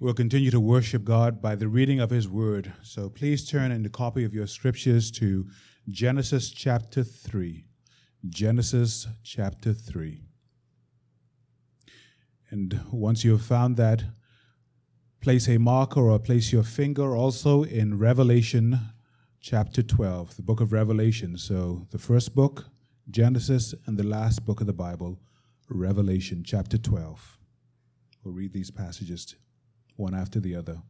We'll continue to worship God by the reading of His Word. So please turn in the copy of your scriptures to Genesis chapter 3. Genesis chapter 3. And once you have found that, place a marker or place your finger also in Revelation chapter 12, the book of Revelation. So the first book, Genesis, and the last book of the Bible, Revelation chapter 12. We'll read these passages one after the other.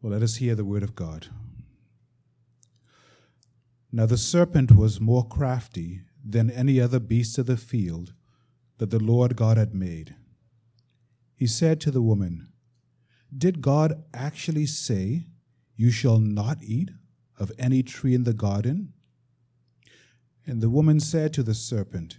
Well, let us hear the word of God. Now the serpent was more crafty than any other beast of the field that the Lord God had made. He said to the woman, Did God actually say, You shall not eat of any tree in the garden? And the woman said to the serpent,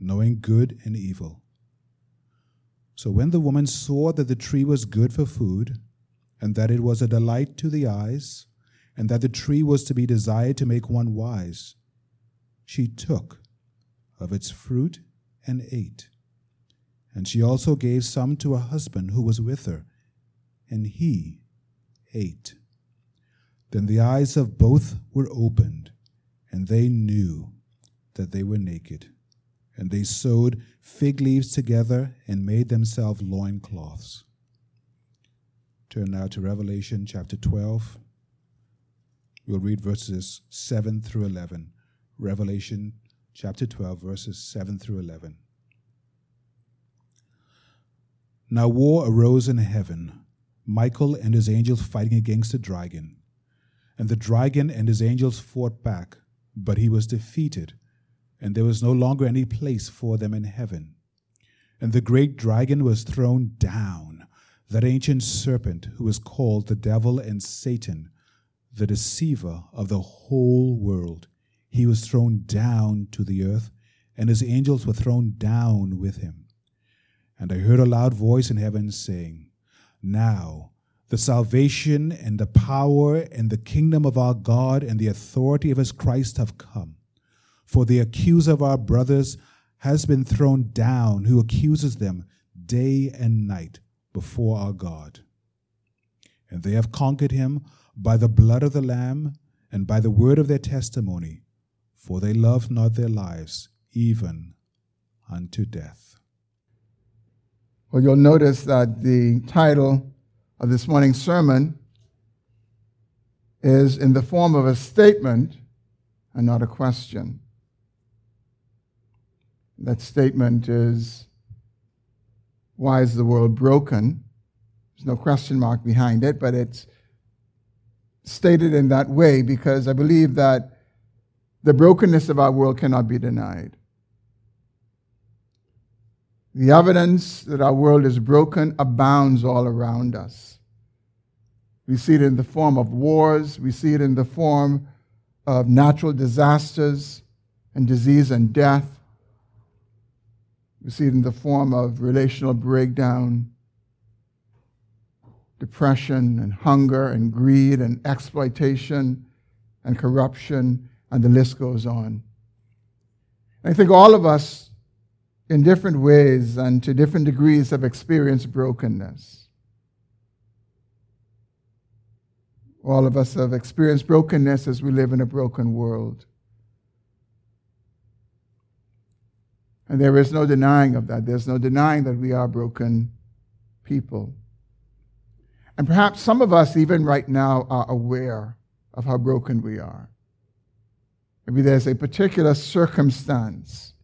knowing good and evil. So when the woman saw that the tree was good for food, and that it was a delight to the eyes, and that the tree was to be desired to make one wise, she took of its fruit and ate. And she also gave some to her husband who was with her, and he ate. Then the eyes of both were opened, and they knew that they were naked and they sewed fig leaves together and made themselves loincloths. Turn now to Revelation chapter 12. We'll read verses 7 through 11. Revelation chapter 12, verses 7 through 11. Now war arose in heaven, Michael and his angels fighting against the dragon. And the dragon and his angels fought back, but he was defeated and there was no longer any place for them in heaven. And the great dragon was thrown down, that ancient serpent who is called the devil and Satan, the deceiver of the whole world. He was thrown down to the earth, and his angels were thrown down with him. And I heard a loud voice in heaven saying, Now the salvation and the power and the kingdom of our God and the authority of his Christ have come. For the accuser of our brothers has been thrown down, who accuses them day and night before our God. And they have conquered him by the blood of the Lamb and by the word of their testimony, for they loved not their lives even unto death. Well, you'll notice that the title of this morning's sermon is in the form of a statement and not a question. That statement is why is the world broken? There's no question mark behind it, but it's stated in that way because I believe that the brokenness of our world cannot be denied. The evidence that our world is broken abounds all around us. We see it in the form of wars, we see it in the form of natural disasters and disease and death. We see it in the form of relational breakdown, depression, and hunger, and greed, and exploitation, and corruption, and the list goes on. I think all of us, in different ways and to different degrees, have experienced brokenness. All of us have experienced brokenness as we live in a broken world. And there is no denying of that. There's no denying that we are broken people. And perhaps some of us, even right now, are aware of how broken we are. Maybe there's a particular circumstance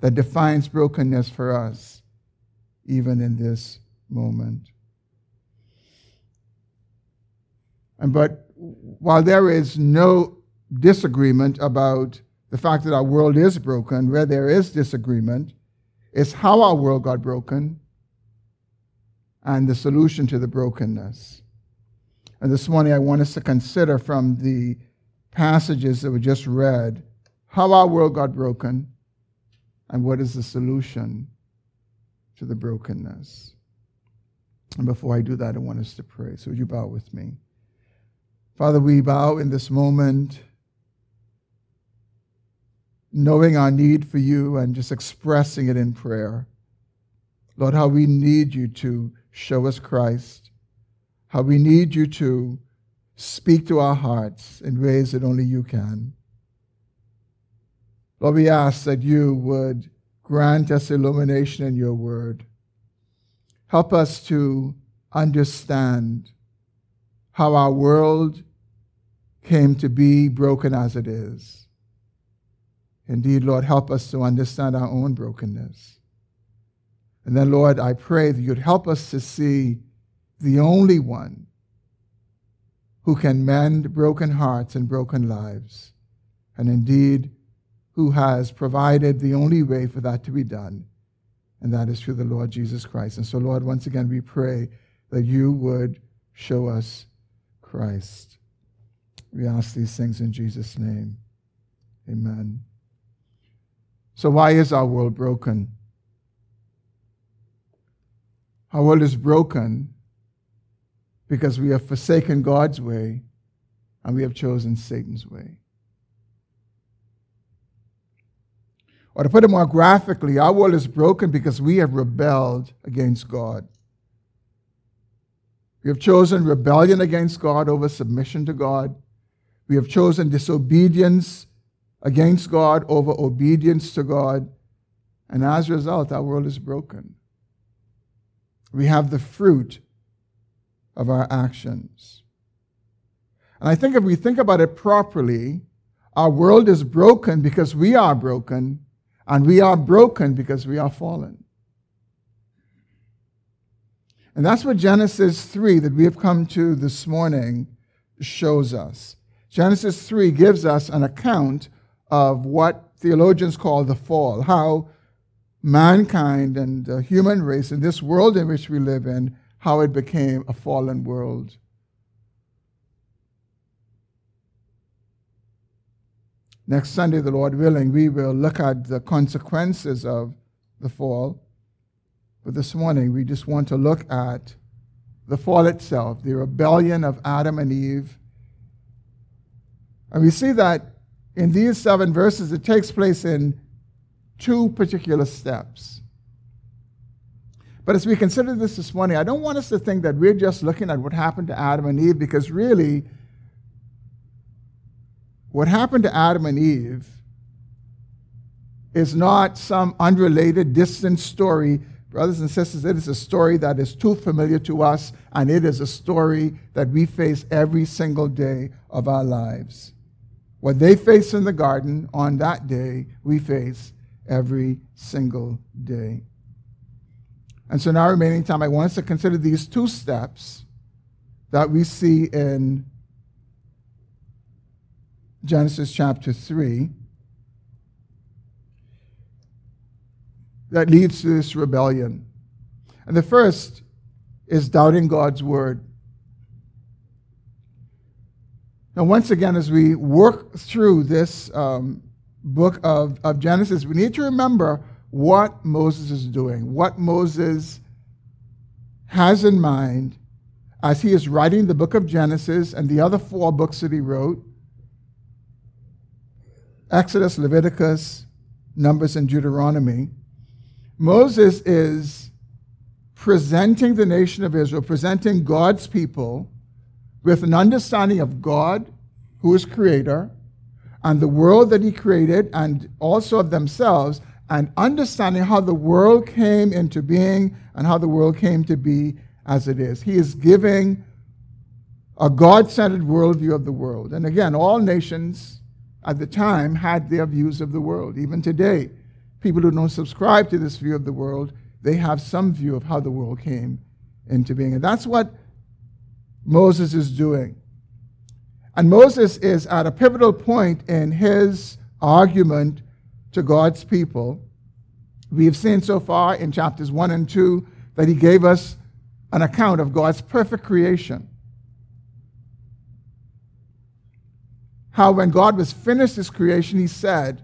that defines brokenness for us, even in this moment. And but while there is no disagreement about the fact that our world is broken, where there is disagreement, is how our world got broken and the solution to the brokenness. And this morning, I want us to consider from the passages that we just read how our world got broken and what is the solution to the brokenness. And before I do that, I want us to pray. So, would you bow with me? Father, we bow in this moment, knowing our need for you and just expressing it in prayer. Lord, how we need you to show us Christ, how we need you to speak to our hearts in ways that only you can. Lord, we ask that you would grant us illumination in your word. Help us to understand how our world came to be broken as it is. Indeed, Lord, help us to understand our own brokenness. And then, Lord, I pray that you'd help us to see the only one who can mend broken hearts and broken lives, and indeed, who has provided the only way for that to be done, and that is through the Lord Jesus Christ. And so, Lord, once again, we pray that you would show us Christ. We ask these things in Jesus' name. Amen. So, why is our world broken? Our world is broken because we have forsaken God's way and we have chosen Satan's way. Or to put it more graphically, our world is broken because we have rebelled against God. We have chosen rebellion against God over submission to God. We have chosen disobedience against God over obedience to God. And as a result, our world is broken. We have the fruit of our actions. And I think if we think about it properly, our world is broken because we are broken, and we are broken because we are fallen. And that's what Genesis 3 that we have come to this morning shows us. Genesis 3 gives us an account of what theologians call the fall, how mankind and the human race in this world in which we live in, how it became a fallen world. Next Sunday, the Lord willing, we will look at the consequences of the fall. But this morning, we just want to look at the fall itself, the rebellion of Adam and Eve. And we see that in these seven verses, it takes place in two particular steps. But as we consider this this morning, I don't want us to think that we're just looking at what happened to Adam and Eve, because really, what happened to Adam and Eve is not some unrelated, distant story. Brothers and sisters, it is a story that is too familiar to us, and it is a story that we face every single day of our lives. What they faced in the garden on that day, we face every single day. And so now, remaining time, I want us to consider these two steps that we see in Genesis chapter 3 that leads to this rebellion. And the first is doubting God's word. Now, once again, as we work through this um, book of, of Genesis, we need to remember what Moses is doing, what Moses has in mind as he is writing the book of Genesis and the other four books that he wrote Exodus, Leviticus, Numbers, and Deuteronomy. Moses is presenting the nation of Israel, presenting God's people with an understanding of God, who is creator, and the world that he created, and also of themselves, and understanding how the world came into being and how the world came to be as it is. He is giving a God centered worldview of the world. And again, all nations at the time had their views of the world. Even today, people who don't subscribe to this view of the world, they have some view of how the world came into being. And that's what Moses is doing. And Moses is at a pivotal point in his argument to God's people. We've seen so far in chapters 1 and 2 that he gave us an account of God's perfect creation. How, when God was finished his creation, he said,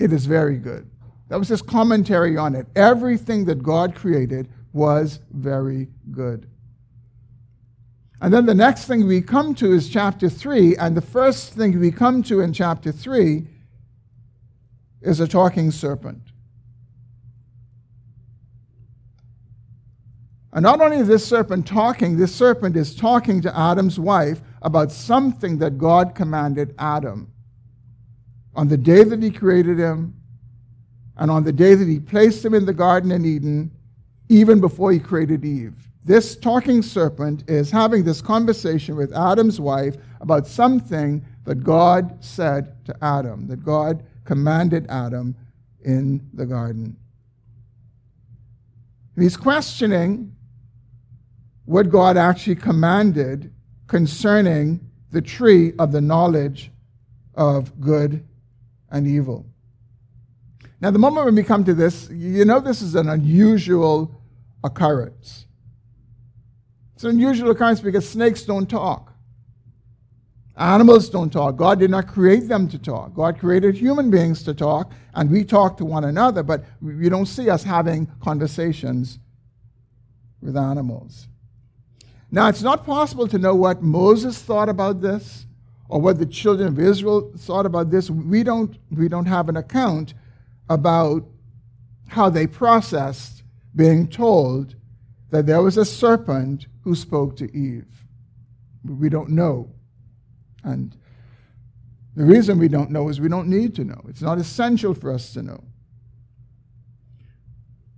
It is very good. That was his commentary on it. Everything that God created was very good. And then the next thing we come to is chapter 3, and the first thing we come to in chapter 3 is a talking serpent. And not only is this serpent talking, this serpent is talking to Adam's wife about something that God commanded Adam. On the day that he created him, and on the day that he placed him in the Garden in Eden, even before he created Eve. This talking serpent is having this conversation with Adam's wife about something that God said to Adam, that God commanded Adam in the garden. He's questioning what God actually commanded concerning the tree of the knowledge of good and evil. Now, the moment when we come to this, you know this is an unusual occurrence. It's an unusual occurrence because snakes don't talk. Animals don't talk. God did not create them to talk. God created human beings to talk, and we talk to one another, but you don't see us having conversations with animals. Now, it's not possible to know what Moses thought about this or what the children of Israel thought about this. We don't, we don't have an account about how they processed being told that there was a serpent who spoke to Eve. We don't know. And the reason we don't know is we don't need to know. It's not essential for us to know.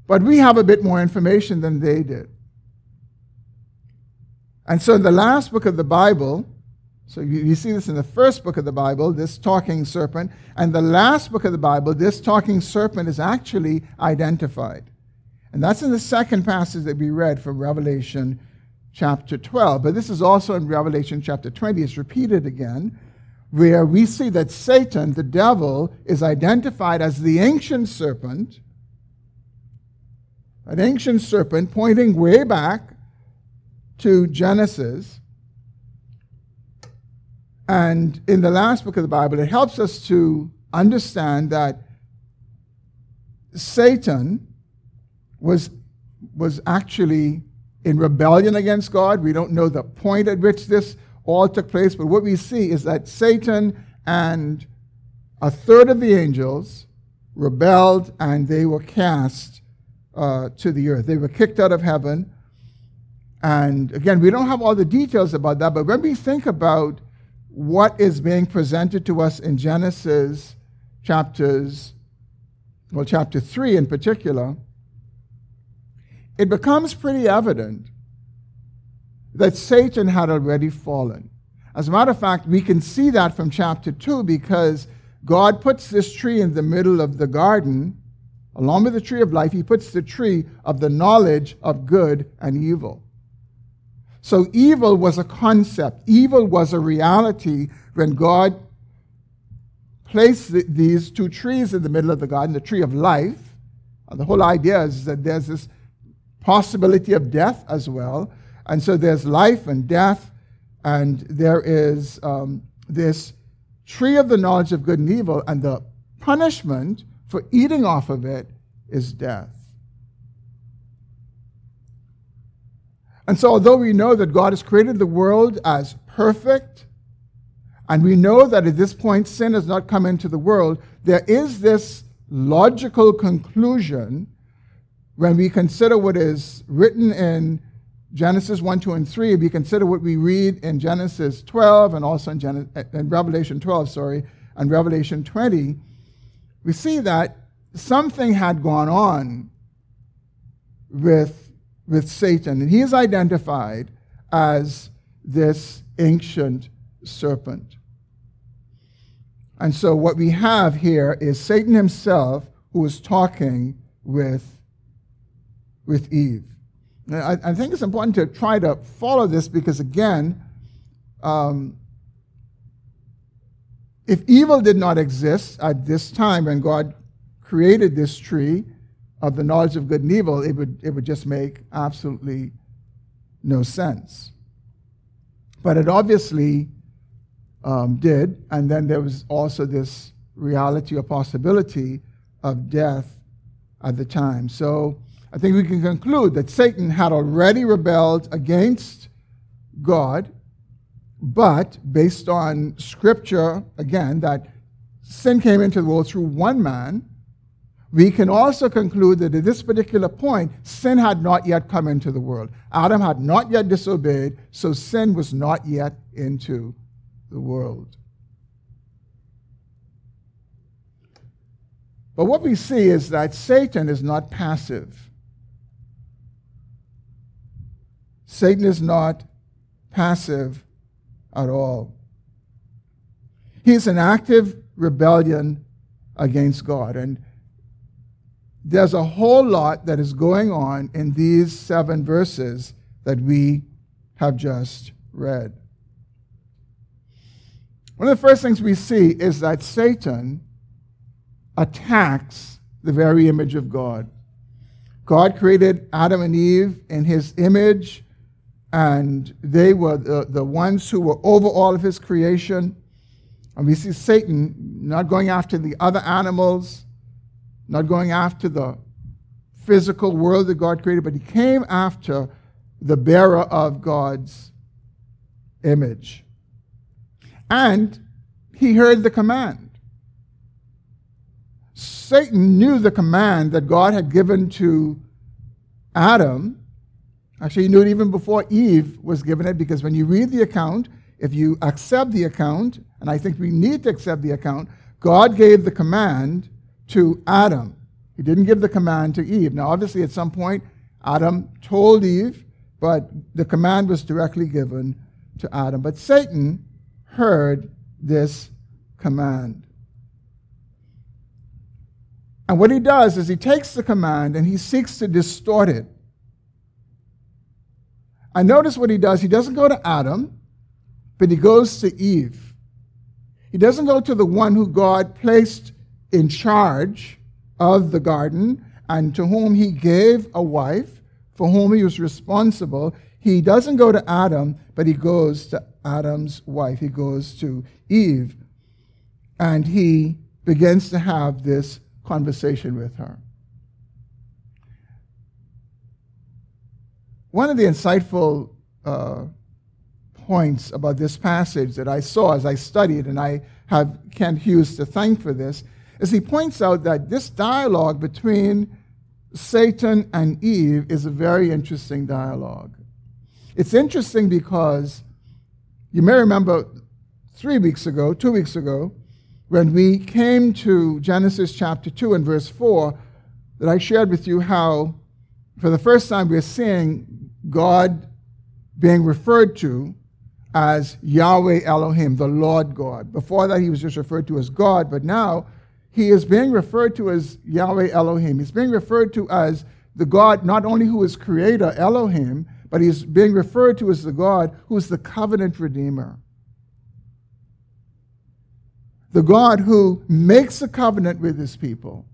But we have a bit more information than they did. And so in the last book of the Bible, so you, see this in the first book of the Bible, this talking serpent. And the last book of the Bible, this talking serpent is actually identified. And that's in the second passage that we read from Revelation chapter 12. But this is also in Revelation chapter 20. It's repeated again, where we see that Satan, the devil, is identified as the ancient serpent, an ancient serpent pointing way back to Genesis and in the last book of the Bible, it helps us to understand that Satan was, was actually in rebellion against God. We don't know the point at which this all took place, but what we see is that Satan and a third of the angels rebelled and they were cast uh, to the earth. They were kicked out of heaven. And again, we don't have all the details about that, but when we think about what is being presented to us in Genesis chapters, well, chapter 3 in particular, it becomes pretty evident that Satan had already fallen. As a matter of fact, we can see that from chapter 2 because God puts this tree in the middle of the garden. Along with the tree of life, he puts the tree of the knowledge of good and evil. So evil was a concept, evil was a reality when God placed the, these two trees in the middle of the garden the tree of life. And the whole idea is that there's this possibility of death as well. And so there's life and death, and there is um, this tree of the knowledge of good and evil, and the punishment for eating off of it is death. And so, although we know that God has created the world as perfect, and we know that at this point sin has not come into the world, there is this logical conclusion when we consider what is written in Genesis 1, 2, and 3, we consider what we read in Genesis 12 and also in, Gen- in Revelation 12, sorry, and Revelation 20, we see that something had gone on with with Satan. And he is identified as this ancient serpent. And so what we have here is Satan himself who is talking with, with Eve. I, I, think it's important to try to follow this because, again, um, if evil did not exist at this time when God created this tree, of the knowledge of good and evil, it would, it would just make absolutely no sense. But it obviously um, did, and then there was also this reality or possibility of death at the time. So I think we can conclude that Satan had already rebelled against God, but based on scripture, again, that sin came into the world through one man, we can also conclude that at this particular point, sin had not yet come into the world. Adam had not yet disobeyed, so sin was not yet into the world. But what we see is that Satan is not passive. Satan is not passive at all. He is an active rebellion against God. And there's a whole lot that is going on in these seven verses that we have just read. One of the first things we see is that Satan attacks the very image of God. God created Adam and Eve in his image, and they were the, the ones who were over all of his creation. And we see Satan not going after the other animals, not going after the physical world that God created, but he came after the bearer of God's image. And he heard the command. Satan knew the command that God had given to Adam. Actually, he knew it even before Eve was given it because when you read the account, if you accept the account, and I think we need to accept the account, God gave the command to Adam. He didn't give the command to Eve. Now, obviously, at some point, Adam told Eve, but the command was directly given to Adam. But Satan heard this command. And what he does is he takes the command and he seeks to distort it. And notice what he does. He doesn't go to Adam, but he goes to Eve. He doesn't go to the one who God placed in charge of the garden and to whom he gave a wife, for whom he was responsible. He doesn't go to Adam, but he goes to Adam's wife. He goes to Eve. And he begins to have this conversation with her. One of the insightful uh, points about this passage that I saw as I studied, and I have Kent Hughes to thank for this, is he points out that this dialogue between Satan and Eve is a very interesting dialogue. It's interesting because you may remember three weeks ago, two weeks ago, when we came to Genesis chapter 2 and verse 4, that I shared with you how, for the first time, we're seeing God being referred to as Yahweh Elohim, the Lord God. Before that, he was just referred to as God, but now he is being referred to as Yahweh Elohim. He's being referred to as the God not only who is creator, Elohim, but he's being referred to as the God who is the covenant redeemer the God who makes a covenant with his people,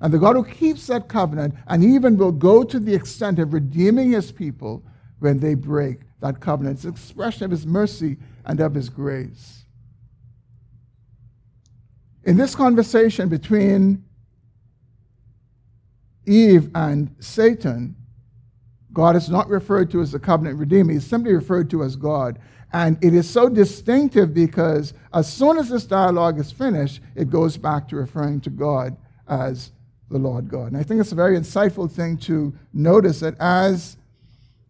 and the God who keeps that covenant and even will go to the extent of redeeming his people when they break that covenant. It's an expression of his mercy and of his grace. In this conversation between Eve and Satan, God is not referred to as the covenant redeemer, he's simply referred to as God. And it is so distinctive because as soon as this dialogue is finished, it goes back to referring to God as the Lord God. And I think it's a very insightful thing to notice that as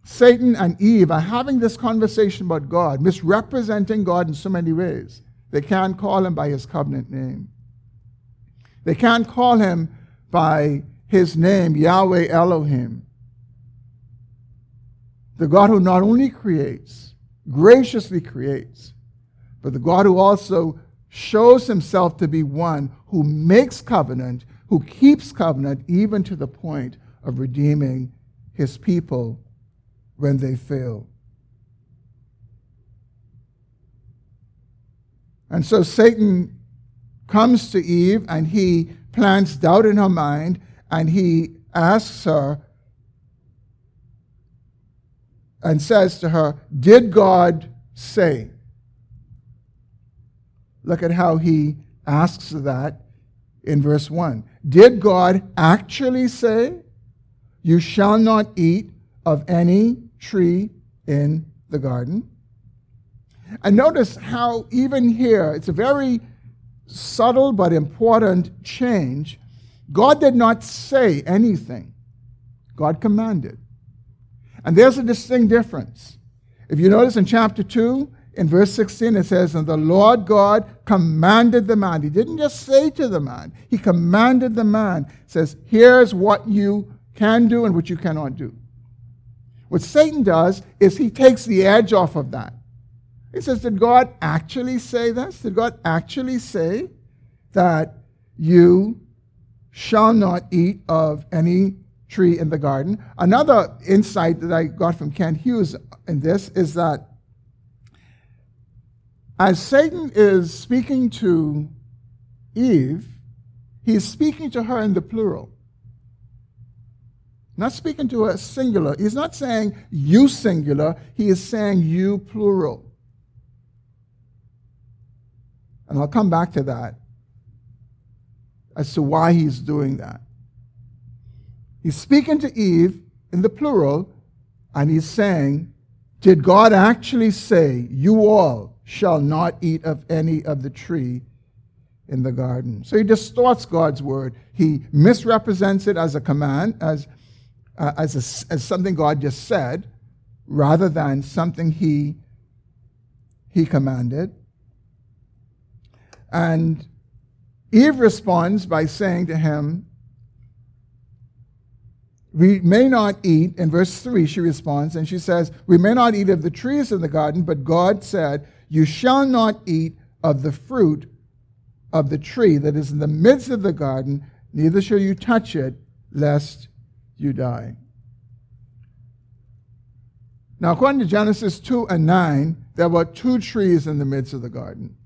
Satan and Eve are having this conversation about God, misrepresenting God in so many ways, they can't call him by his covenant name. They can't call him by his name, Yahweh Elohim, the God who not only creates, graciously creates, but the God who also shows himself to be one who makes covenant, who keeps covenant even to the point of redeeming his people when they fail. And so Satan comes to Eve and he plants doubt in her mind and he asks her and says to her, Did God say? Look at how he asks that in verse 1. Did God actually say, You shall not eat of any tree in the garden? And notice how, even here, it's a very subtle but important change. God did not say anything, God commanded. And there's a distinct difference. If you notice in chapter 2, in verse 16, it says, And the Lord God commanded the man. He didn't just say to the man, He commanded the man. says, Here's what you can do and what you cannot do. What Satan does is he takes the edge off of that. He says, Did God actually say this? Did God actually say that you shall not eat of any tree in the garden? Another insight that I got from Kent Hughes in this is that as Satan is speaking to Eve, he's speaking to her in the plural. Not speaking to her singular. He's not saying you singular, he is saying you plural. And I'll come back to that as to why he's doing that. He's speaking to Eve in the plural, and he's saying, Did God actually say, You all shall not eat of any of the tree in the garden? So he distorts God's word. He misrepresents it as a command, as, uh, as, a, as something God just said, rather than something he, he commanded. And Eve responds by saying to him, We may not eat, in verse 3, she responds, and she says, We may not eat of the trees in the garden, but God said, You shall not eat of the fruit of the tree that is in the midst of the garden, neither shall you touch it, lest you die. Now, according to Genesis 2 and 9, there were two trees in the midst of the garden.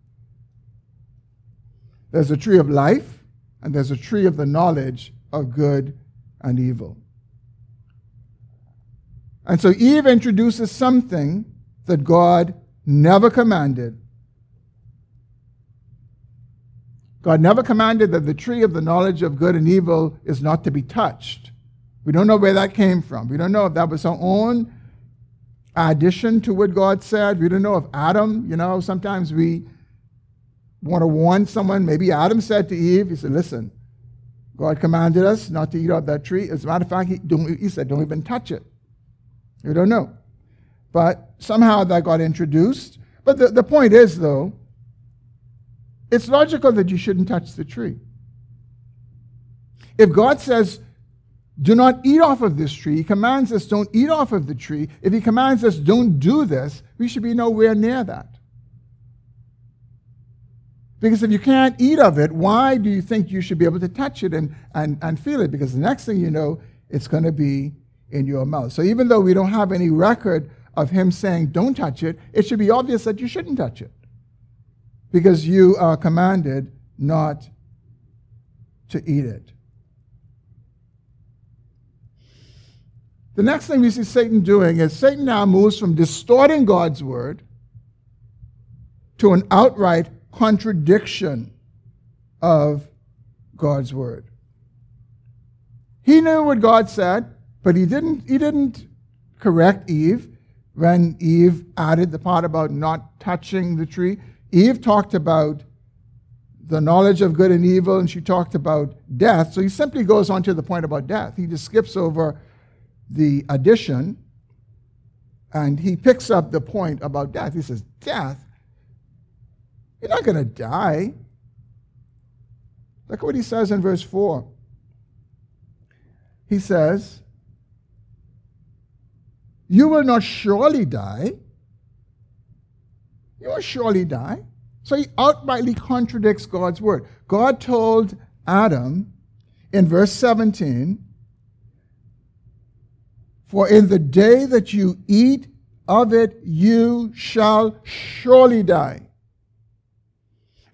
There's a tree of life, and there's a tree of the knowledge of good and evil. And so Eve introduces something that God never commanded. God never commanded that the tree of the knowledge of good and evil is not to be touched. We don't know where that came from. We don't know if that was our own addition to what God said. We don't know if Adam, you know, sometimes we want to warn someone. Maybe Adam said to Eve, he said, listen, God commanded us not to eat off that tree. As a matter of fact, he, he said, don't even touch it. You don't know. But somehow that got introduced. But the, the point is, though, it's logical that you shouldn't touch the tree. If God says, do not eat off of this tree, He commands us, don't eat off of the tree. If He commands us, don't do this, we should be nowhere near that. Because if you can't eat of it, why do you think you should be able to touch it and, and, and feel it? Because the next thing you know, it's going to be in your mouth. So even though we don't have any record of him saying, don't touch it, it should be obvious that you shouldn't touch it. Because you are commanded not to eat it. The next thing we see Satan doing is Satan now moves from distorting God's word to an outright contradiction of God's word. He knew what God said, but he didn't, he didn't correct Eve when Eve added the part about not touching the tree. Eve talked about the knowledge of good and evil, and she talked about death. So he simply goes on to the point about death. He just skips over the addition and he picks up the point about death. He says, Death? You're not going to die. Look at what he says in verse 4. He says, You will not surely die. You will surely die. So he outrightly contradicts God's word. God told Adam in verse 17, For in the day that you eat of it, you shall surely die.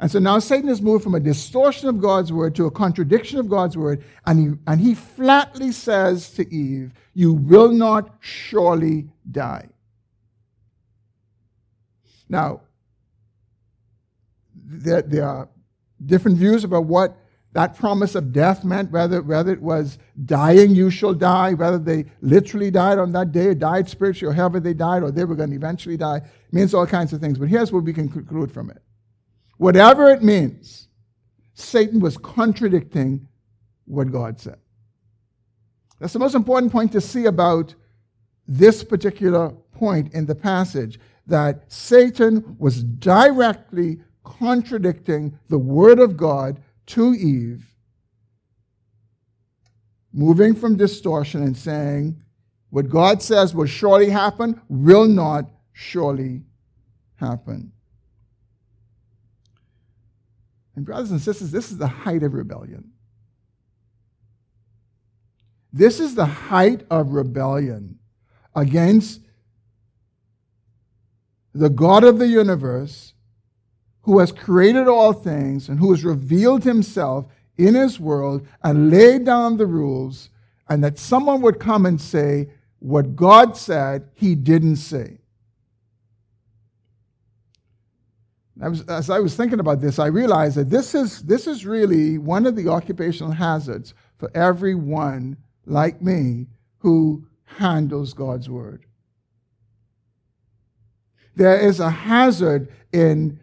And so now Satan has moved from a distortion of God's word to a contradiction of God's word, and he, and he flatly says to Eve, You will not surely die. Now, there, there are different views about what that promise of death meant, whether, whether it was dying, you shall die, whether they literally died on that day, or died spiritually, or however they died, or they were going to eventually die. It means all kinds of things. But here's what we can conclude from it. Whatever it means, Satan was contradicting what God said. That's the most important point to see about this particular point in the passage that Satan was directly contradicting the Word of God to Eve, moving from distortion and saying, what God says will surely happen will not surely happen. And, brothers and sisters, this is the height of rebellion. This is the height of rebellion against the God of the universe who has created all things and who has revealed himself in his world and laid down the rules, and that someone would come and say, What God said, he didn't say. As I was thinking about this, I realized that this is, this is really one of the occupational hazards for everyone like me who handles God's word. There is a hazard in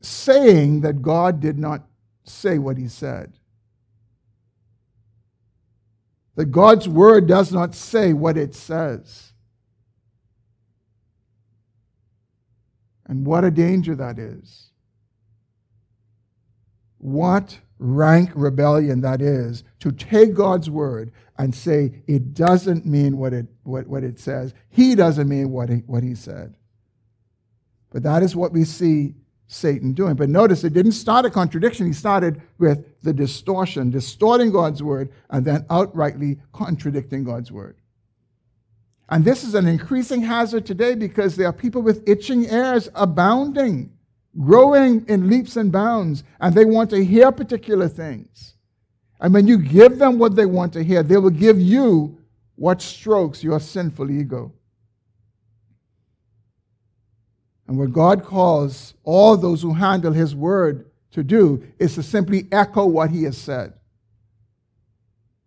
saying that God did not say what he said. That God's word does not say what it says. And what a danger that is. What rank rebellion that is to take God's word and say it doesn't mean what it, what, what it says. He doesn't mean what he, what he said. But that is what we see Satan doing. But notice it didn't start a contradiction. He started with the distortion, distorting God's word, and then outrightly contradicting God's word. And this is an increasing hazard today because there are people with itching ears abounding, growing in leaps and bounds, and they want to hear particular things. And when you give them what they want to hear, they will give you what strokes your sinful ego. And what God calls all those who handle His word to do is to simply echo what He has said,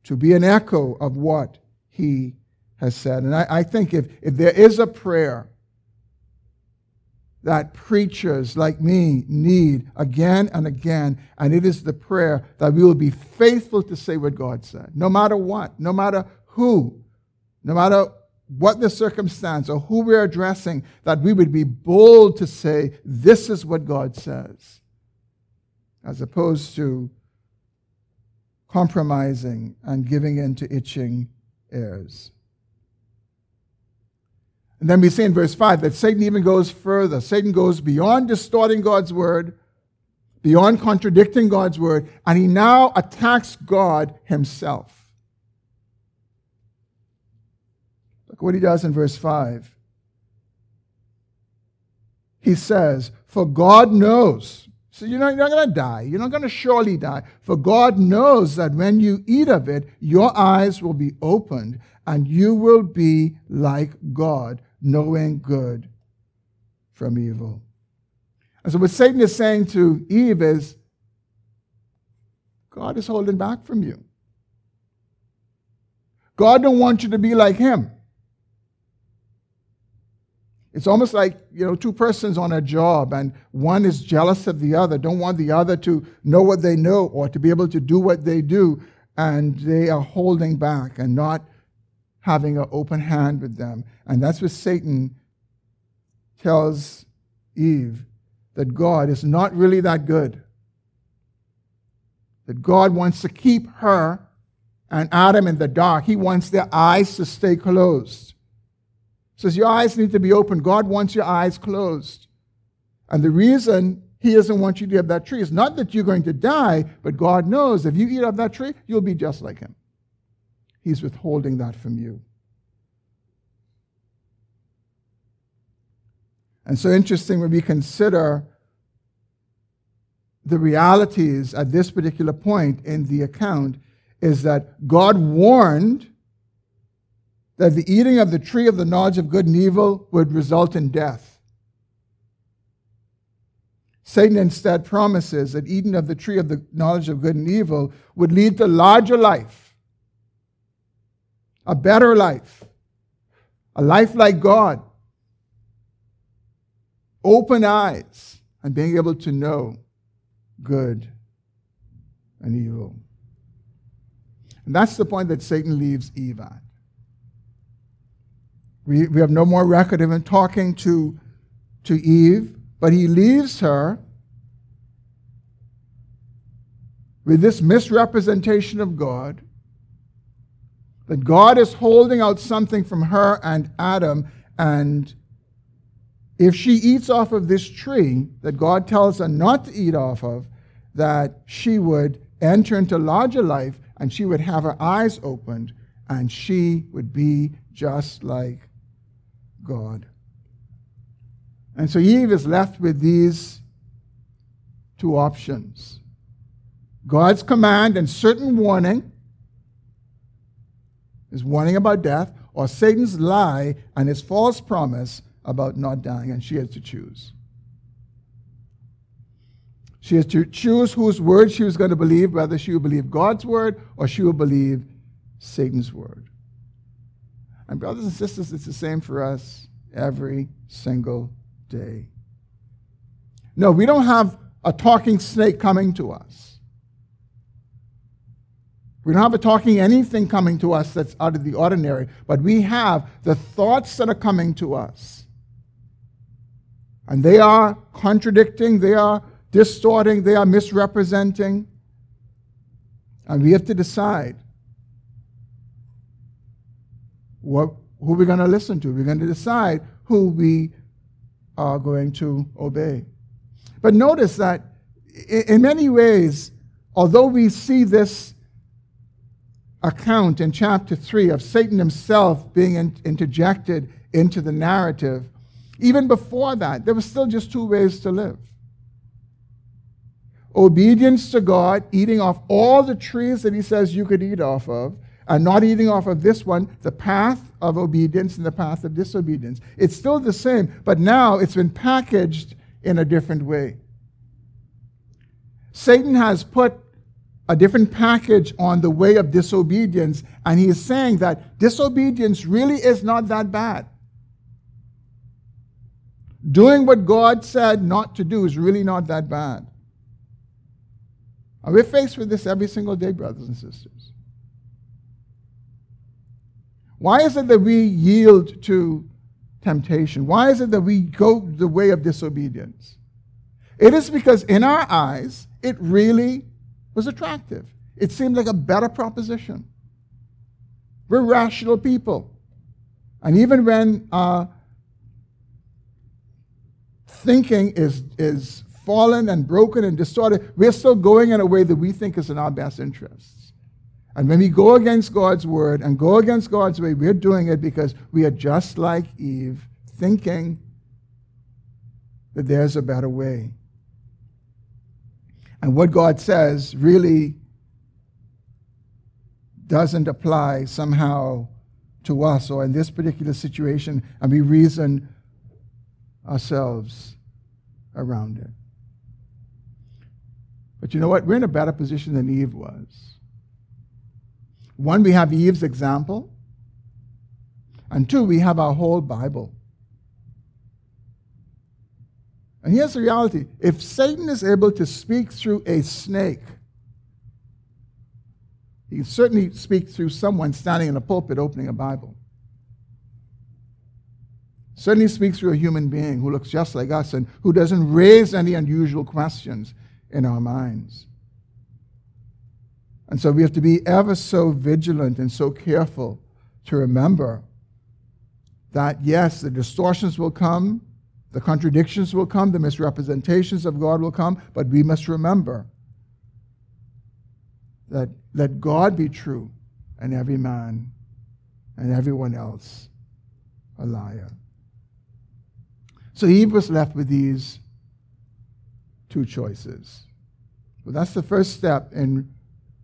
to be an echo of what He has said. And I, I think if, if there is a prayer that preachers like me need again and again, and it is the prayer that we will be faithful to say what God said, no matter what, no matter who, no matter what the circumstance or who we're addressing, that we would be bold to say, This is what God says, as opposed to compromising and giving in to itching ears. And then we see in verse 5 that Satan even goes further. Satan goes beyond distorting God's word, beyond contradicting God's word, and he now attacks God himself. Look what he does in verse 5. He says, For God knows. So you're not, not going to die. You're not going to surely die. For God knows that when you eat of it, your eyes will be opened and you will be like God, knowing good from evil. And so what Satan is saying to Eve is, God is holding back from you. God don't want you to be like him. It's almost like, you know, two persons on a job and one is jealous of the other, don't want the other to know what they know or to be able to do what they do, and they are holding back and not having an open hand with them. And that's what Satan tells Eve that God is not really that good. That God wants to keep her and Adam in the dark. He wants their eyes to stay closed says your eyes need to be open. God wants your eyes closed. And the reason he doesn't want you to have that tree is not that you're going to die, but God knows if you eat of that tree, you'll be just like him. He's withholding that from you. And so interesting when we consider the realities at this particular point in the account is that God warned that the eating of the tree of the knowledge of good and evil would result in death. Satan instead promises that eating of the tree of the knowledge of good and evil would lead to larger life, a better life, a life like God, open eyes, and being able to know good and evil. And that's the point that Satan leaves Eve at. We, we have no more record of him talking to, to Eve, but he leaves her with this misrepresentation of God that God is holding out something from her and Adam, and if she eats off of this tree that God tells her not to eat off of, that she would enter into larger life and she would have her eyes opened and she would be just like God. And so Eve is left with these two options God's command and certain warning his warning about death, or Satan's lie and his false promise about not dying, and she has to choose. She has to choose whose word she was going to believe, whether she will believe God's word or she will believe Satan's word. And, brothers and sisters, it's the same for us every single day. No, we don't have a talking snake coming to us. We don't have a talking anything coming to us that's out of the ordinary, but we have the thoughts that are coming to us. And they are contradicting, they are distorting, they are misrepresenting. And we have to decide what, who we're going to listen to. We're going to decide who we are going to obey. But notice that in many ways, although we see this account in chapter 3 of Satan himself being in, interjected into the narrative, even before that, there were still just two ways to live obedience to God, eating off all the trees that he says you could eat off of, and not eating off of this one, the path of obedience and the path of disobedience. It's still the same, but now it's been packaged in a different way. Satan has put a different package on the way of disobedience, and he is saying that disobedience really is not that bad. Doing what God said not to do is really not that bad. And we're faced with this every single day, brothers and sisters. Why is it that we yield to temptation? Why is it that we go the way of disobedience? It is because in our eyes, it really was attractive. It seemed like a better proposition. We're rational people. And even when uh, thinking is, is fallen and broken and distorted, we're still going in a way that we think is in our best interests. And when we go against God's word and go against God's way, we're doing it because we are just like Eve, thinking that there's a better way. And what God says really doesn't apply somehow to us or in this particular situation, and we reason ourselves around it. But you know what? We're in a better position than Eve was. One, we have Eve's example, and two, we have our whole Bible. And here's the reality if Satan is able to speak through a snake, he can certainly speak through someone standing in a pulpit opening a Bible. Certainly speaks through a human being who looks just like us and who doesn't raise any unusual questions in our minds. And so we have to be ever so vigilant and so careful to remember that, yes, the distortions will come, the contradictions will come, the misrepresentations of God will come, but we must remember that let God be true and every man and everyone else a liar. So Eve was left with these two choices. Well, that's the first step in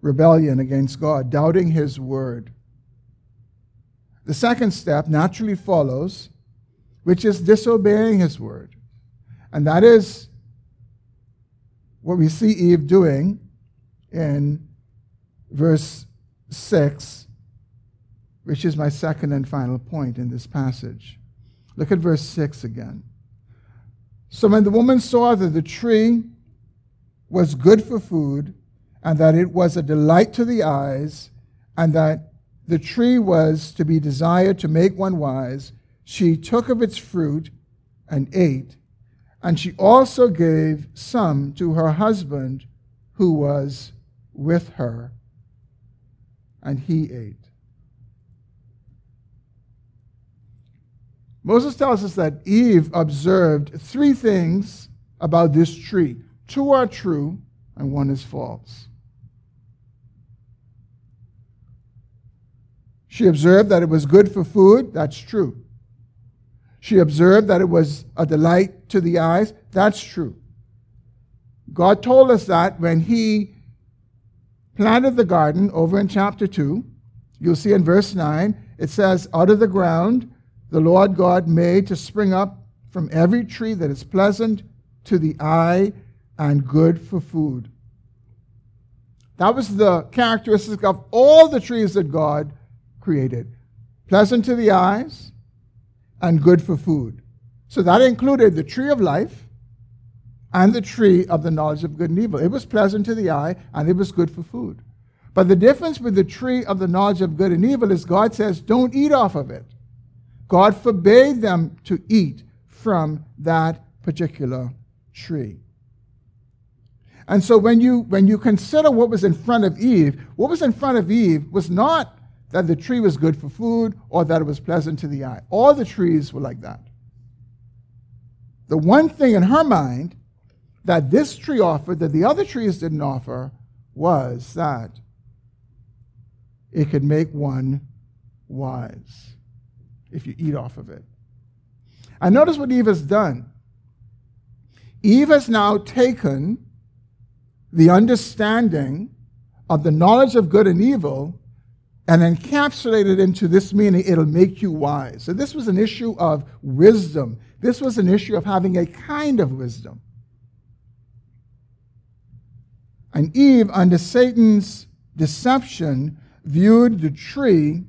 rebellion against God, doubting His word. The second step naturally follows, which is disobeying His word. And that is what we see Eve doing in verse 6, which is my second and final point in this passage. Look at verse 6 again. So when the woman saw that the tree was good for food, and that it was a delight to the eyes, and that the tree was to be desired to make one wise, she took of its fruit and ate. And she also gave some to her husband who was with her, and he ate. Moses tells us that Eve observed three things about this tree. Two are true, and one is false. She observed that it was good for food. That's true. She observed that it was a delight to the eyes. That's true. God told us that when He planted the garden over in chapter 2. You'll see in verse 9, it says, Out of the ground the Lord God made to spring up from every tree that is pleasant to the eye and good for food. That was the characteristic of all the trees that God created pleasant to the eyes and good for food. So that included the tree of life and the tree of the knowledge of good and evil. It was pleasant to the eye and it was good for food. But the difference with the tree of the knowledge of good and evil is God says, don't eat off of it. God forbade them to eat from that particular tree. And so when you, when you consider what was in front of Eve, what was in front of Eve was not that the tree was good for food or that it was pleasant to the eye. All the trees were like that. The one thing in her mind that this tree offered that the other trees didn't offer was that it could make one wise if you eat off of it. And notice what Eve has done. Eve has now taken the understanding of the knowledge of good and evil and encapsulated into this meaning it'll make you wise. So this was an issue of wisdom. This was an issue of having a kind of wisdom. And Eve, under Satan's deception, viewed the tree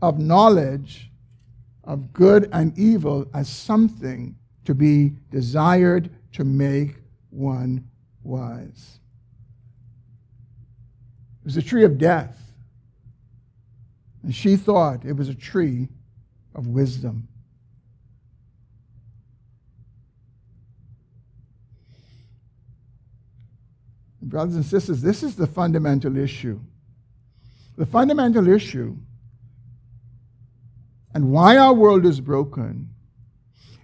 of knowledge of good and evil as something to be desired to make one wise. It was a tree of death. And she thought it was a tree of wisdom. Brothers and sisters, this is the fundamental issue. The fundamental issue and why our world is broken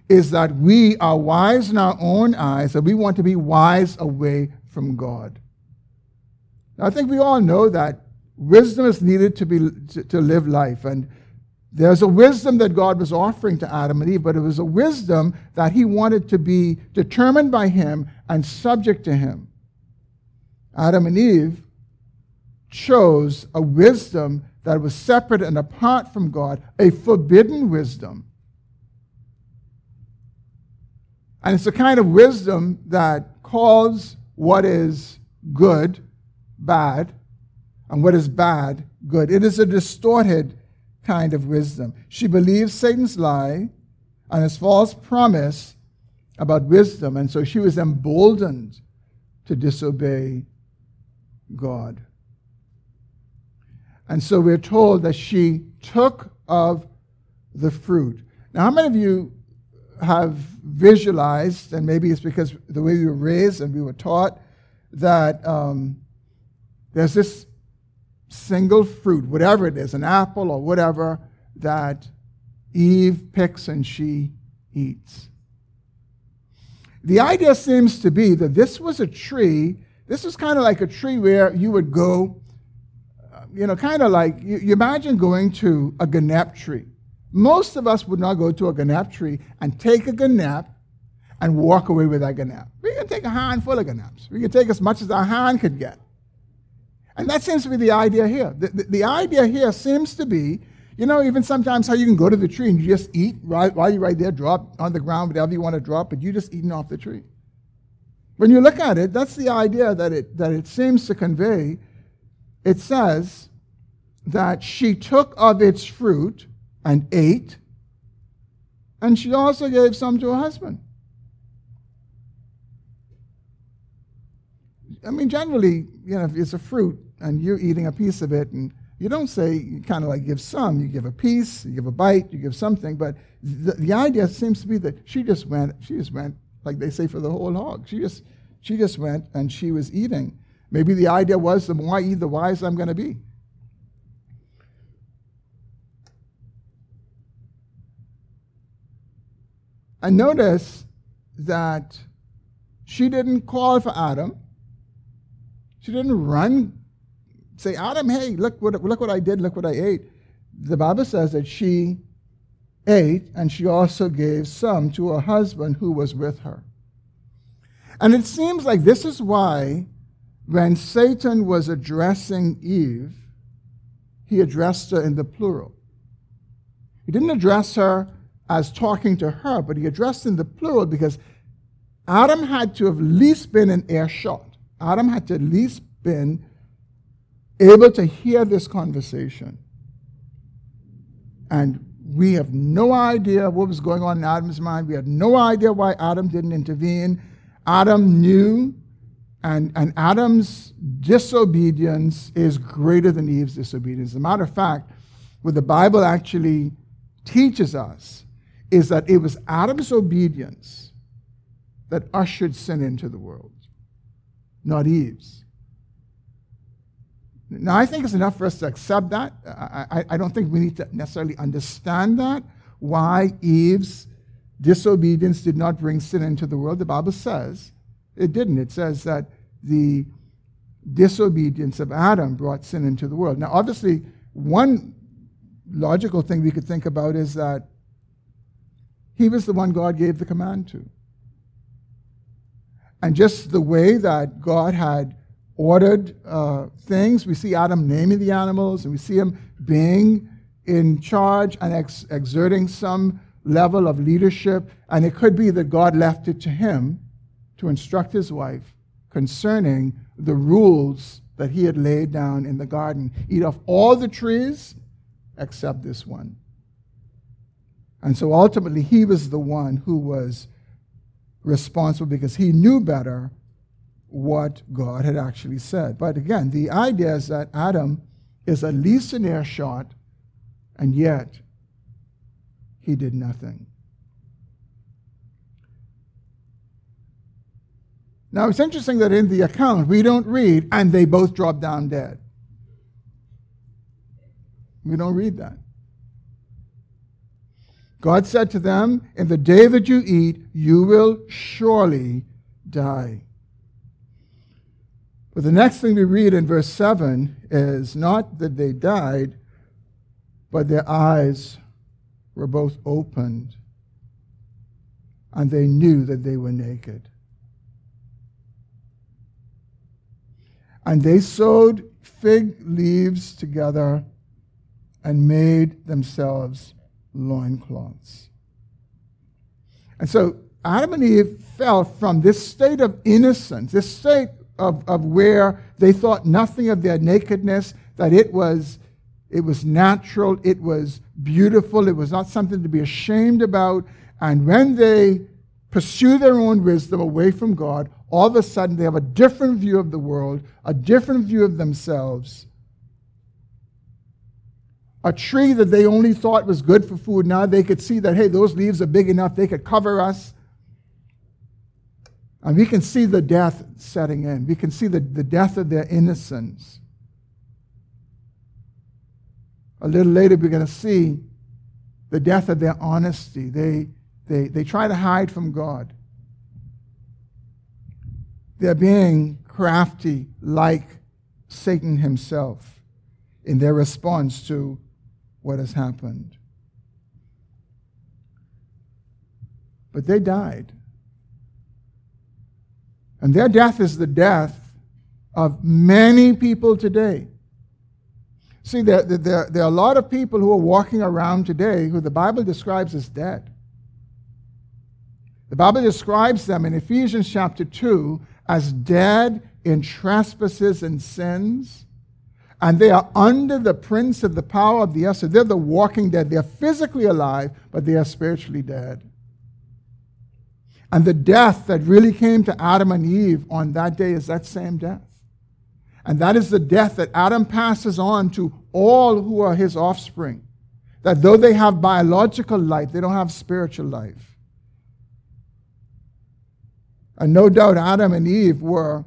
is that we are wise in our own eyes and we want to be wise away from God. Now, I think we all know that wisdom is needed to, be, to, to live life. And there's a wisdom that God was offering to Adam and Eve, but it was a wisdom that he wanted to be determined by him and subject to him. Adam and Eve chose a wisdom that was separate and apart from God, a forbidden wisdom. And it's a kind of wisdom that calls what is good bad and what is bad good. It is a distorted kind of wisdom. She believes Satan's lie and his false promise about wisdom, and so she was emboldened to disobey God. And so we're told that she took of the fruit. Now, how many of you have visualized, and maybe it's because the way we were raised and we were taught, that um, there's this single fruit, whatever it is, an apple or whatever, that Eve picks and she eats. The idea seems to be that this was a tree, this was kind of like a tree where you would go you know, kind of like you, you, imagine going to a ganap tree. Most of us would not go to a ganap tree and take a ganap and walk away with that ganap. We can take a handful of ganaps. We can take as much as our hand could get. And that seems to be the idea here. The, the, the, idea here seems to be, you know, even sometimes how you can go to the tree and you just eat right, while you're right there, drop on the ground, whatever you want to drop, but you're just eating off the tree. When you look at it, that's the idea that it, that it seems to convey. It says that she took of its fruit and ate, and she also gave some to her husband. I mean, generally, you know, if it's a fruit and you're eating a piece of it, and you don't say, you kind of like give some, you give a piece, you give a bite, you give something, but the, the idea seems to be that she just went, she just went like they say for the whole hog. She just, she just went and she was eating. Maybe the idea was the more I eat, the wiser I'm going to be. And notice that she didn't call for Adam. She didn't run, say, Adam, hey, look what, look what I did, look what I ate. The Bible says that she ate and she also gave some to her husband who was with her. And it seems like this is why, when Satan was addressing Eve, he addressed her in the plural. He didn't address her as talking to her, but he addressed in the plural because Adam had to have at least been in earshot. Adam had to at least been able to hear this conversation. And we have no idea what was going on in Adam's mind. We had no idea why Adam didn't intervene. Adam knew, and, and Adam's disobedience is greater than Eve's disobedience. As a matter of fact, what the Bible actually teaches us is that it was Adam's obedience that ushered sin into the world, not Eve's. Now, I think it's enough for us to accept that. I, I, I, don't think we need to necessarily understand that, why Eve's disobedience did not bring sin into the world. The Bible says it didn't. It says that the disobedience of Adam brought sin into the world. Now, obviously, one logical thing we could think about is that he was the one God gave the command to. And just the way that God had ordered uh, things, we see Adam naming the animals, and we see him being in charge and ex- exerting some level of leadership, and it could be that God left it to him to instruct his wife concerning the rules that he had laid down in the garden. Eat off all the trees except this one. And so ultimately, he was the one who was responsible because he knew better what God had actually said. But again, the idea is that Adam is at least an earshot, and yet he did nothing. Now, it's interesting that in the account we don't read, and they both dropped down dead. We don't read that. God said to them, In the day that you eat, you will surely die. But the next thing we read in verse 7 is not that they died, but their eyes were both opened, and they knew that they were naked. And they sewed fig leaves together and made themselves loincloths. And so Adam and Eve fell from this state of innocence, this state of, of where they thought nothing of their nakedness, that it was it was natural, it was beautiful, it was not something to be ashamed about. And when they pursue their own wisdom away from God, all of a sudden they have a different view of the world, a different view of themselves. A tree that they only thought was good for food, now they could see that, hey, those leaves are big enough, they could cover us. And we can see the death setting in. We can see the, the death of their innocence. A little later, we're going to see the death of their honesty. They, they, they try to hide from God. They're being crafty like Satan himself in their response to what has happened. But they died. And their death is the death of many people today. See, there, there, there are a lot of people who are walking around today who the Bible describes as dead. The Bible describes them in Ephesians chapter 2 as dead in trespasses and sins. And they are under the prince of the power of the air. So they're the walking dead. They're physically alive, but they are spiritually dead. And the death that really came to Adam and Eve on that day is that same death. And that is the death that Adam passes on to all who are his offspring. That though they have biological life, they don't have spiritual life. And no doubt Adam and Eve were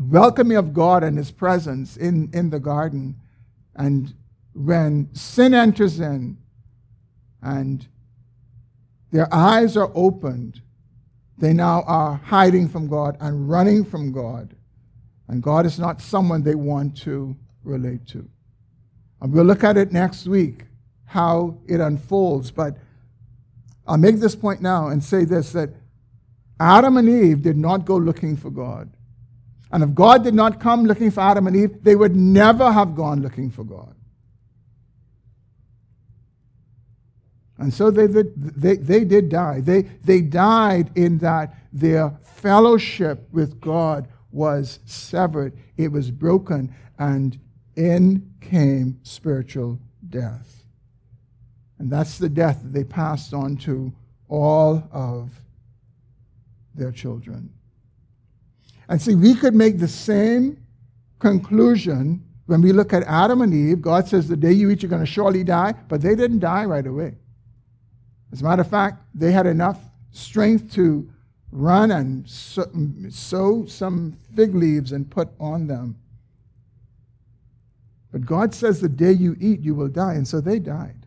welcoming of God and his presence in, in the garden. And when sin enters in and their eyes are opened, they now are hiding from God and running from God. And God is not someone they want to relate to. And we'll look at it next week, how it unfolds. But I'll make this point now and say this that Adam and Eve did not go looking for God. And if God did not come looking for Adam and Eve, they would never have gone looking for God. And so they, they, they, did die. They, they died in that their fellowship with God was severed, it was broken, and in came spiritual death. And that's the death that they passed on to all of their children. And see, we could make the same conclusion when we look at Adam and Eve. God says, The day you eat, you're going to surely die, but they didn't die right away. As a matter of fact, they had enough strength to run and sew some fig leaves and put on them. But God says, The day you eat, you will die. And so they died.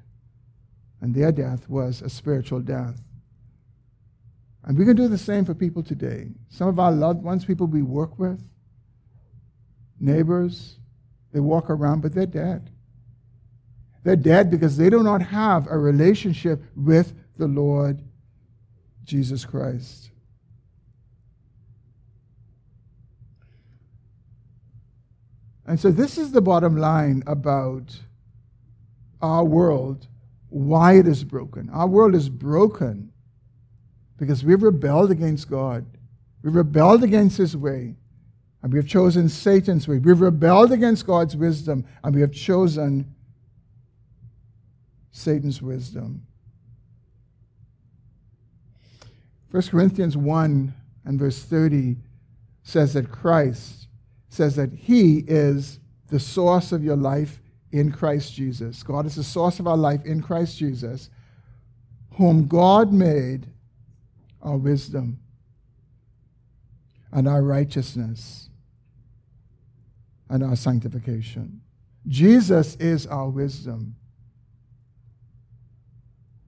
And their death was a spiritual death. And we can do the same for people today. Some of our loved ones, people we work with, neighbors, they walk around, but they're dead. They're dead because they do not have a relationship with the Lord Jesus Christ. And so, this is the bottom line about our world, why it is broken. Our world is broken because we've rebelled against God. We've rebelled against His way, and we have chosen Satan's way. We've rebelled against God's wisdom, and we have chosen Satan's wisdom. 1 Corinthians 1 and verse 30 says that Christ says that He is the source of your life in Christ Jesus. God is the source of our life in Christ Jesus, whom God made our wisdom and our righteousness and our sanctification. Jesus is our wisdom.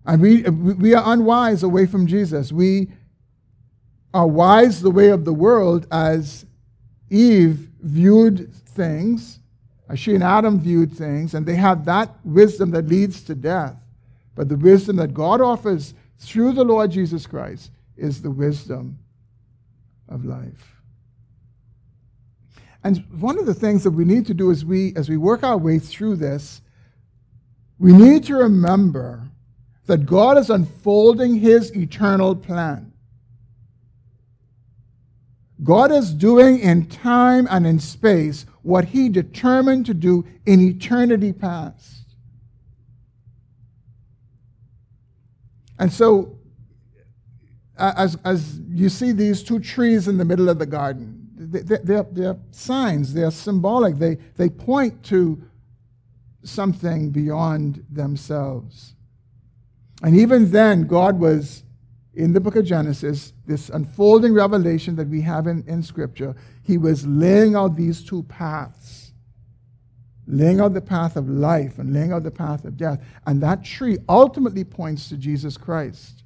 And we, we are unwise away from Jesus. We are wise the way of the world as Eve viewed things, as she and Adam viewed things, and they have that wisdom that leads to death. But the wisdom that God offers through the Lord Jesus Christ is the wisdom of life. And one of the things that we need to do as we, as we work our way through this, we need to remember that God is unfolding his eternal plan. God is doing in time and in space what he determined to do in eternity past. And so as, as you see these two trees in the middle of the garden, they, they're, they're signs, they're symbolic, they, they point to something beyond themselves. And even then, God was, in the book of Genesis, this unfolding revelation that we have in, in Scripture, He was laying out these two paths, laying out the path of life and laying out the path of death. And that tree ultimately points to Jesus Christ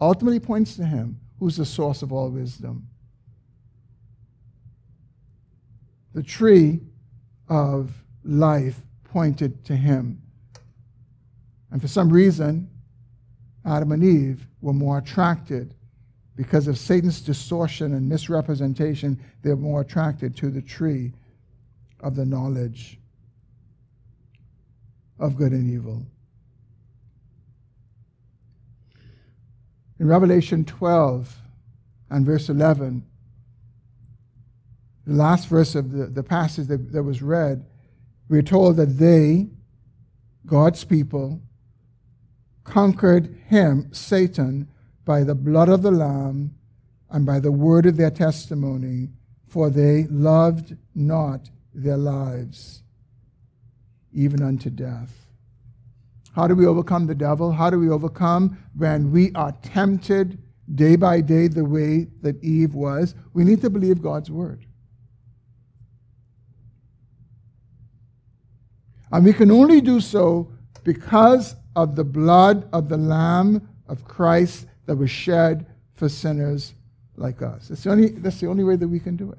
ultimately points to him who's the source of all wisdom. The tree of life pointed to him. And for some reason, Adam and Eve were more attracted because of Satan's distortion and misrepresentation, they're more attracted to the tree of the knowledge of good and evil. In Revelation 12 and verse 11, the last verse of the, the passage that, that was read, we're told that they, God's people, conquered him, Satan, by the blood of the Lamb and by the word of their testimony, for they loved not their lives, even unto death. How do we overcome the devil? How do we overcome when we are tempted day by day the way that Eve was? We need to believe God's word. And we can only do so because of the blood of the Lamb of Christ that was shed for sinners like us. That's the only, that's the only way that we can do it.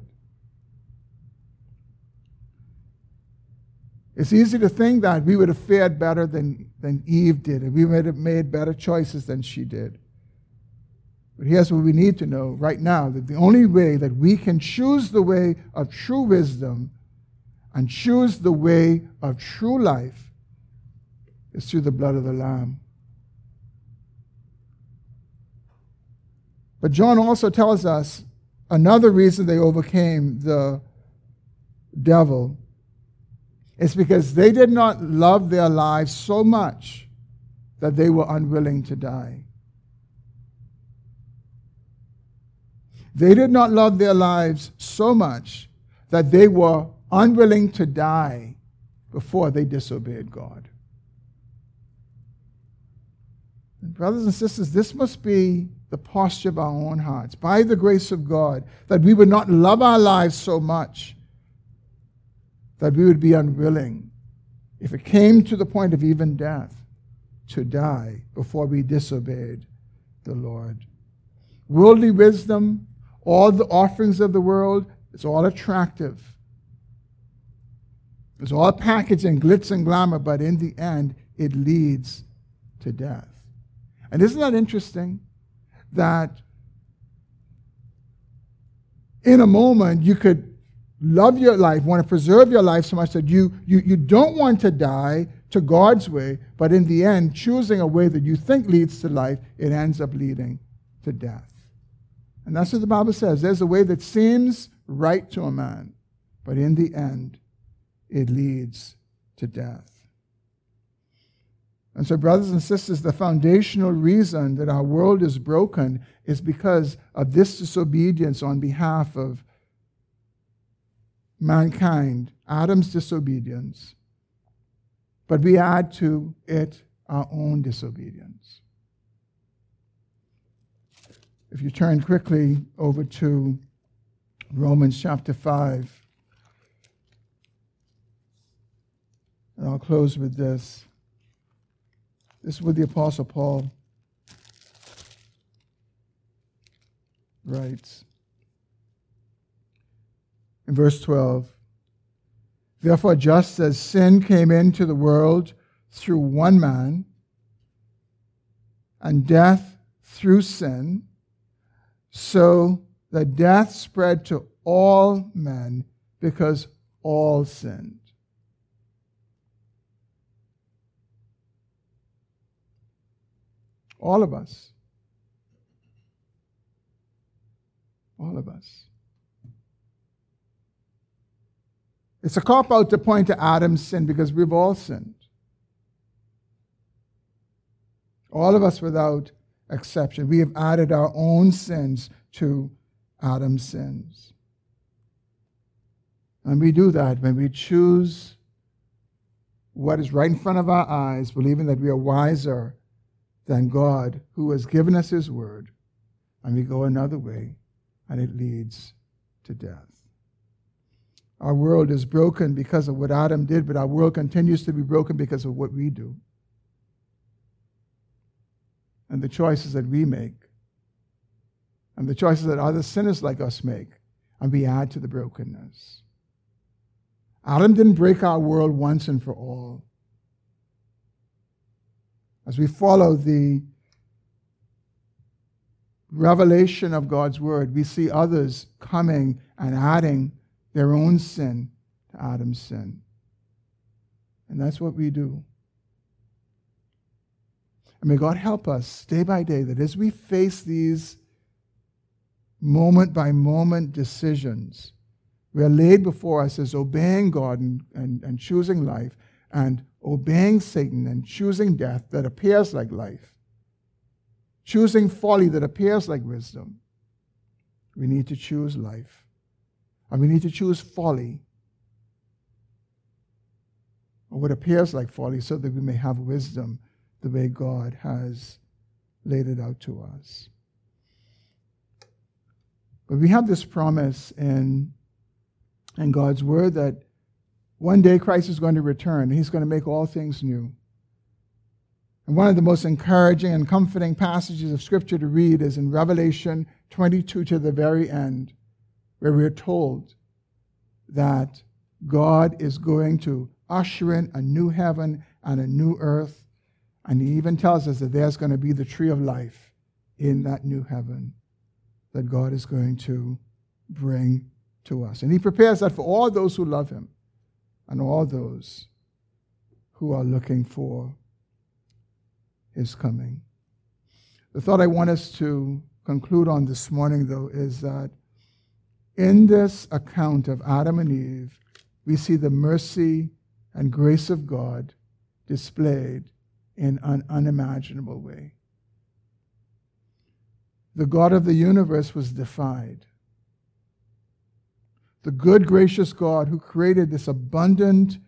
It's easy to think that we would have fared better than, than Eve did, and we would have made better choices than she did. But here's what we need to know right now that the only way that we can choose the way of true wisdom and choose the way of true life is through the blood of the Lamb. But John also tells us another reason they overcame the devil is because they did not love their lives so much that they were unwilling to die. They did not love their lives so much that they were unwilling to die before they disobeyed God. And brothers and sisters, this must be the posture of our own hearts, by the grace of God, that we would not love our lives so much that we would be unwilling, if it came to the point of even death, to die before we disobeyed the Lord. Worldly wisdom, all the offerings of the world, it's all attractive. It's all packaged in glitz and glamour, but in the end, it leads to death. And isn't that interesting? That in a moment you could love your life, want to preserve your life so much that you, you, you don't want to die to God's way, but in the end, choosing a way that you think leads to life, it ends up leading to death. And that's what the Bible says. There's a way that seems right to a man, but in the end, it leads to death. And so, brothers and sisters, the foundational reason that our world is broken is because of this disobedience on behalf of mankind, Adam's disobedience, but we add to it our own disobedience. If you turn quickly over to Romans chapter 5, and I'll close with this. This is what the Apostle Paul writes in verse 12. Therefore, just as sin came into the world through one man, and death through sin, so that death spread to all men because all sinned. All of us. All of us. It's a cop out to point to Adam's sin because we've all sinned. All of us without exception. We have added our own sins to Adam's sins. And we do that when we choose what is right in front of our eyes, believing that we are wiser than God who has given us his word, and we go another way, and it leads to death. Our world is broken because of what Adam did, but our world continues to be broken because of what we do and the choices that we make and the choices that other sinners like us make, and we add to the brokenness. Adam didn't break our world once and for all. As we follow the revelation of God's word, we see others coming and adding their own sin to Adam's sin. And that's what we do. And may God help us day by day that as we face these moment by moment decisions, we are laid before us as obeying God and, and, and choosing life and obeying Satan and choosing death that appears like life, choosing folly that appears like wisdom. We need to choose life. And we need to choose folly or what appears like folly so that we may have wisdom the way God has laid it out to us. But we have this promise in, in God's word that one day Christ is going to return and he's going to make all things new. And one of the most encouraging and comforting passages of Scripture to read is in Revelation 22 to the very end, where we're told that God is going to usher in a new heaven and a new earth. And he even tells us that there's going to be the tree of life in that new heaven that God is going to bring to us. And he prepares that for all those who love him and all those who are looking for his coming. The thought I want us to conclude on this morning, though, is that in this account of Adam and Eve, we see the mercy and grace of God displayed in an unimaginable way. The God of the universe was defied. The good, gracious God who created this abundant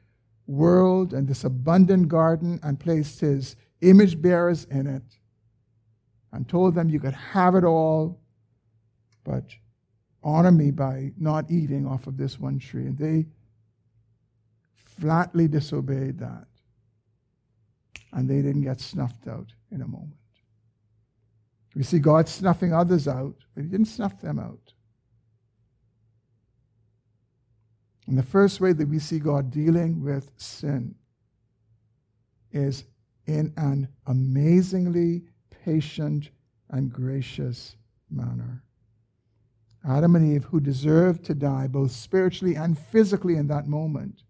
world and this abundant garden and placed his image bearers in it and told them you could have it all, but honor me by not eating off of this one tree. And they flatly disobeyed that. And they didn't get snuffed out in a moment. We see God snuffing others out, but He didn't snuff them out. And the first way that we see God dealing with sin is in an amazingly patient and gracious manner. Adam and Eve, who deserved to die both spiritually and physically in that moment,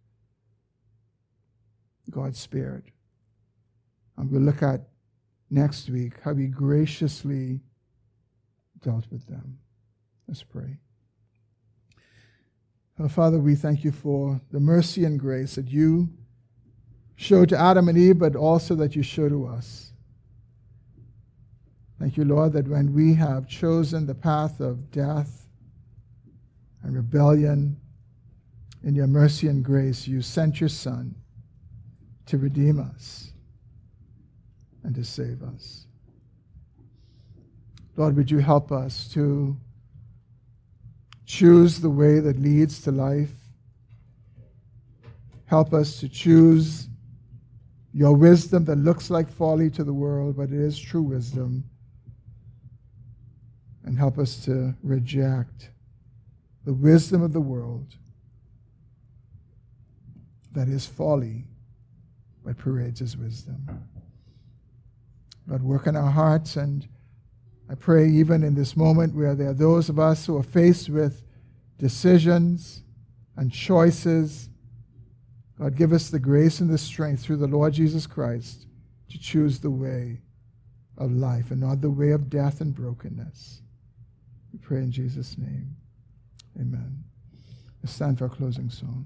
God spared. And we'll look at next week how he graciously dealt with them. Let's pray. Father, we thank you for the mercy and grace that you showed to Adam and Eve, but also that you show to us. Thank you, Lord, that when we have chosen the path of death and rebellion, in your mercy and grace, you sent your Son to redeem us and to save us. Lord, would you help us to choose the way that leads to life? Help us to choose your wisdom that looks like folly to the world, but it is true wisdom. And help us to reject the wisdom of the world that is folly but parades as wisdom. God, work in our hearts, and I pray even in this moment where there are those of us who are faced with decisions and choices, God, give us the grace and the strength through the Lord Jesus Christ to choose the way of life and not the way of death and brokenness. We pray in Jesus' name. Amen. Let's stand for our closing song.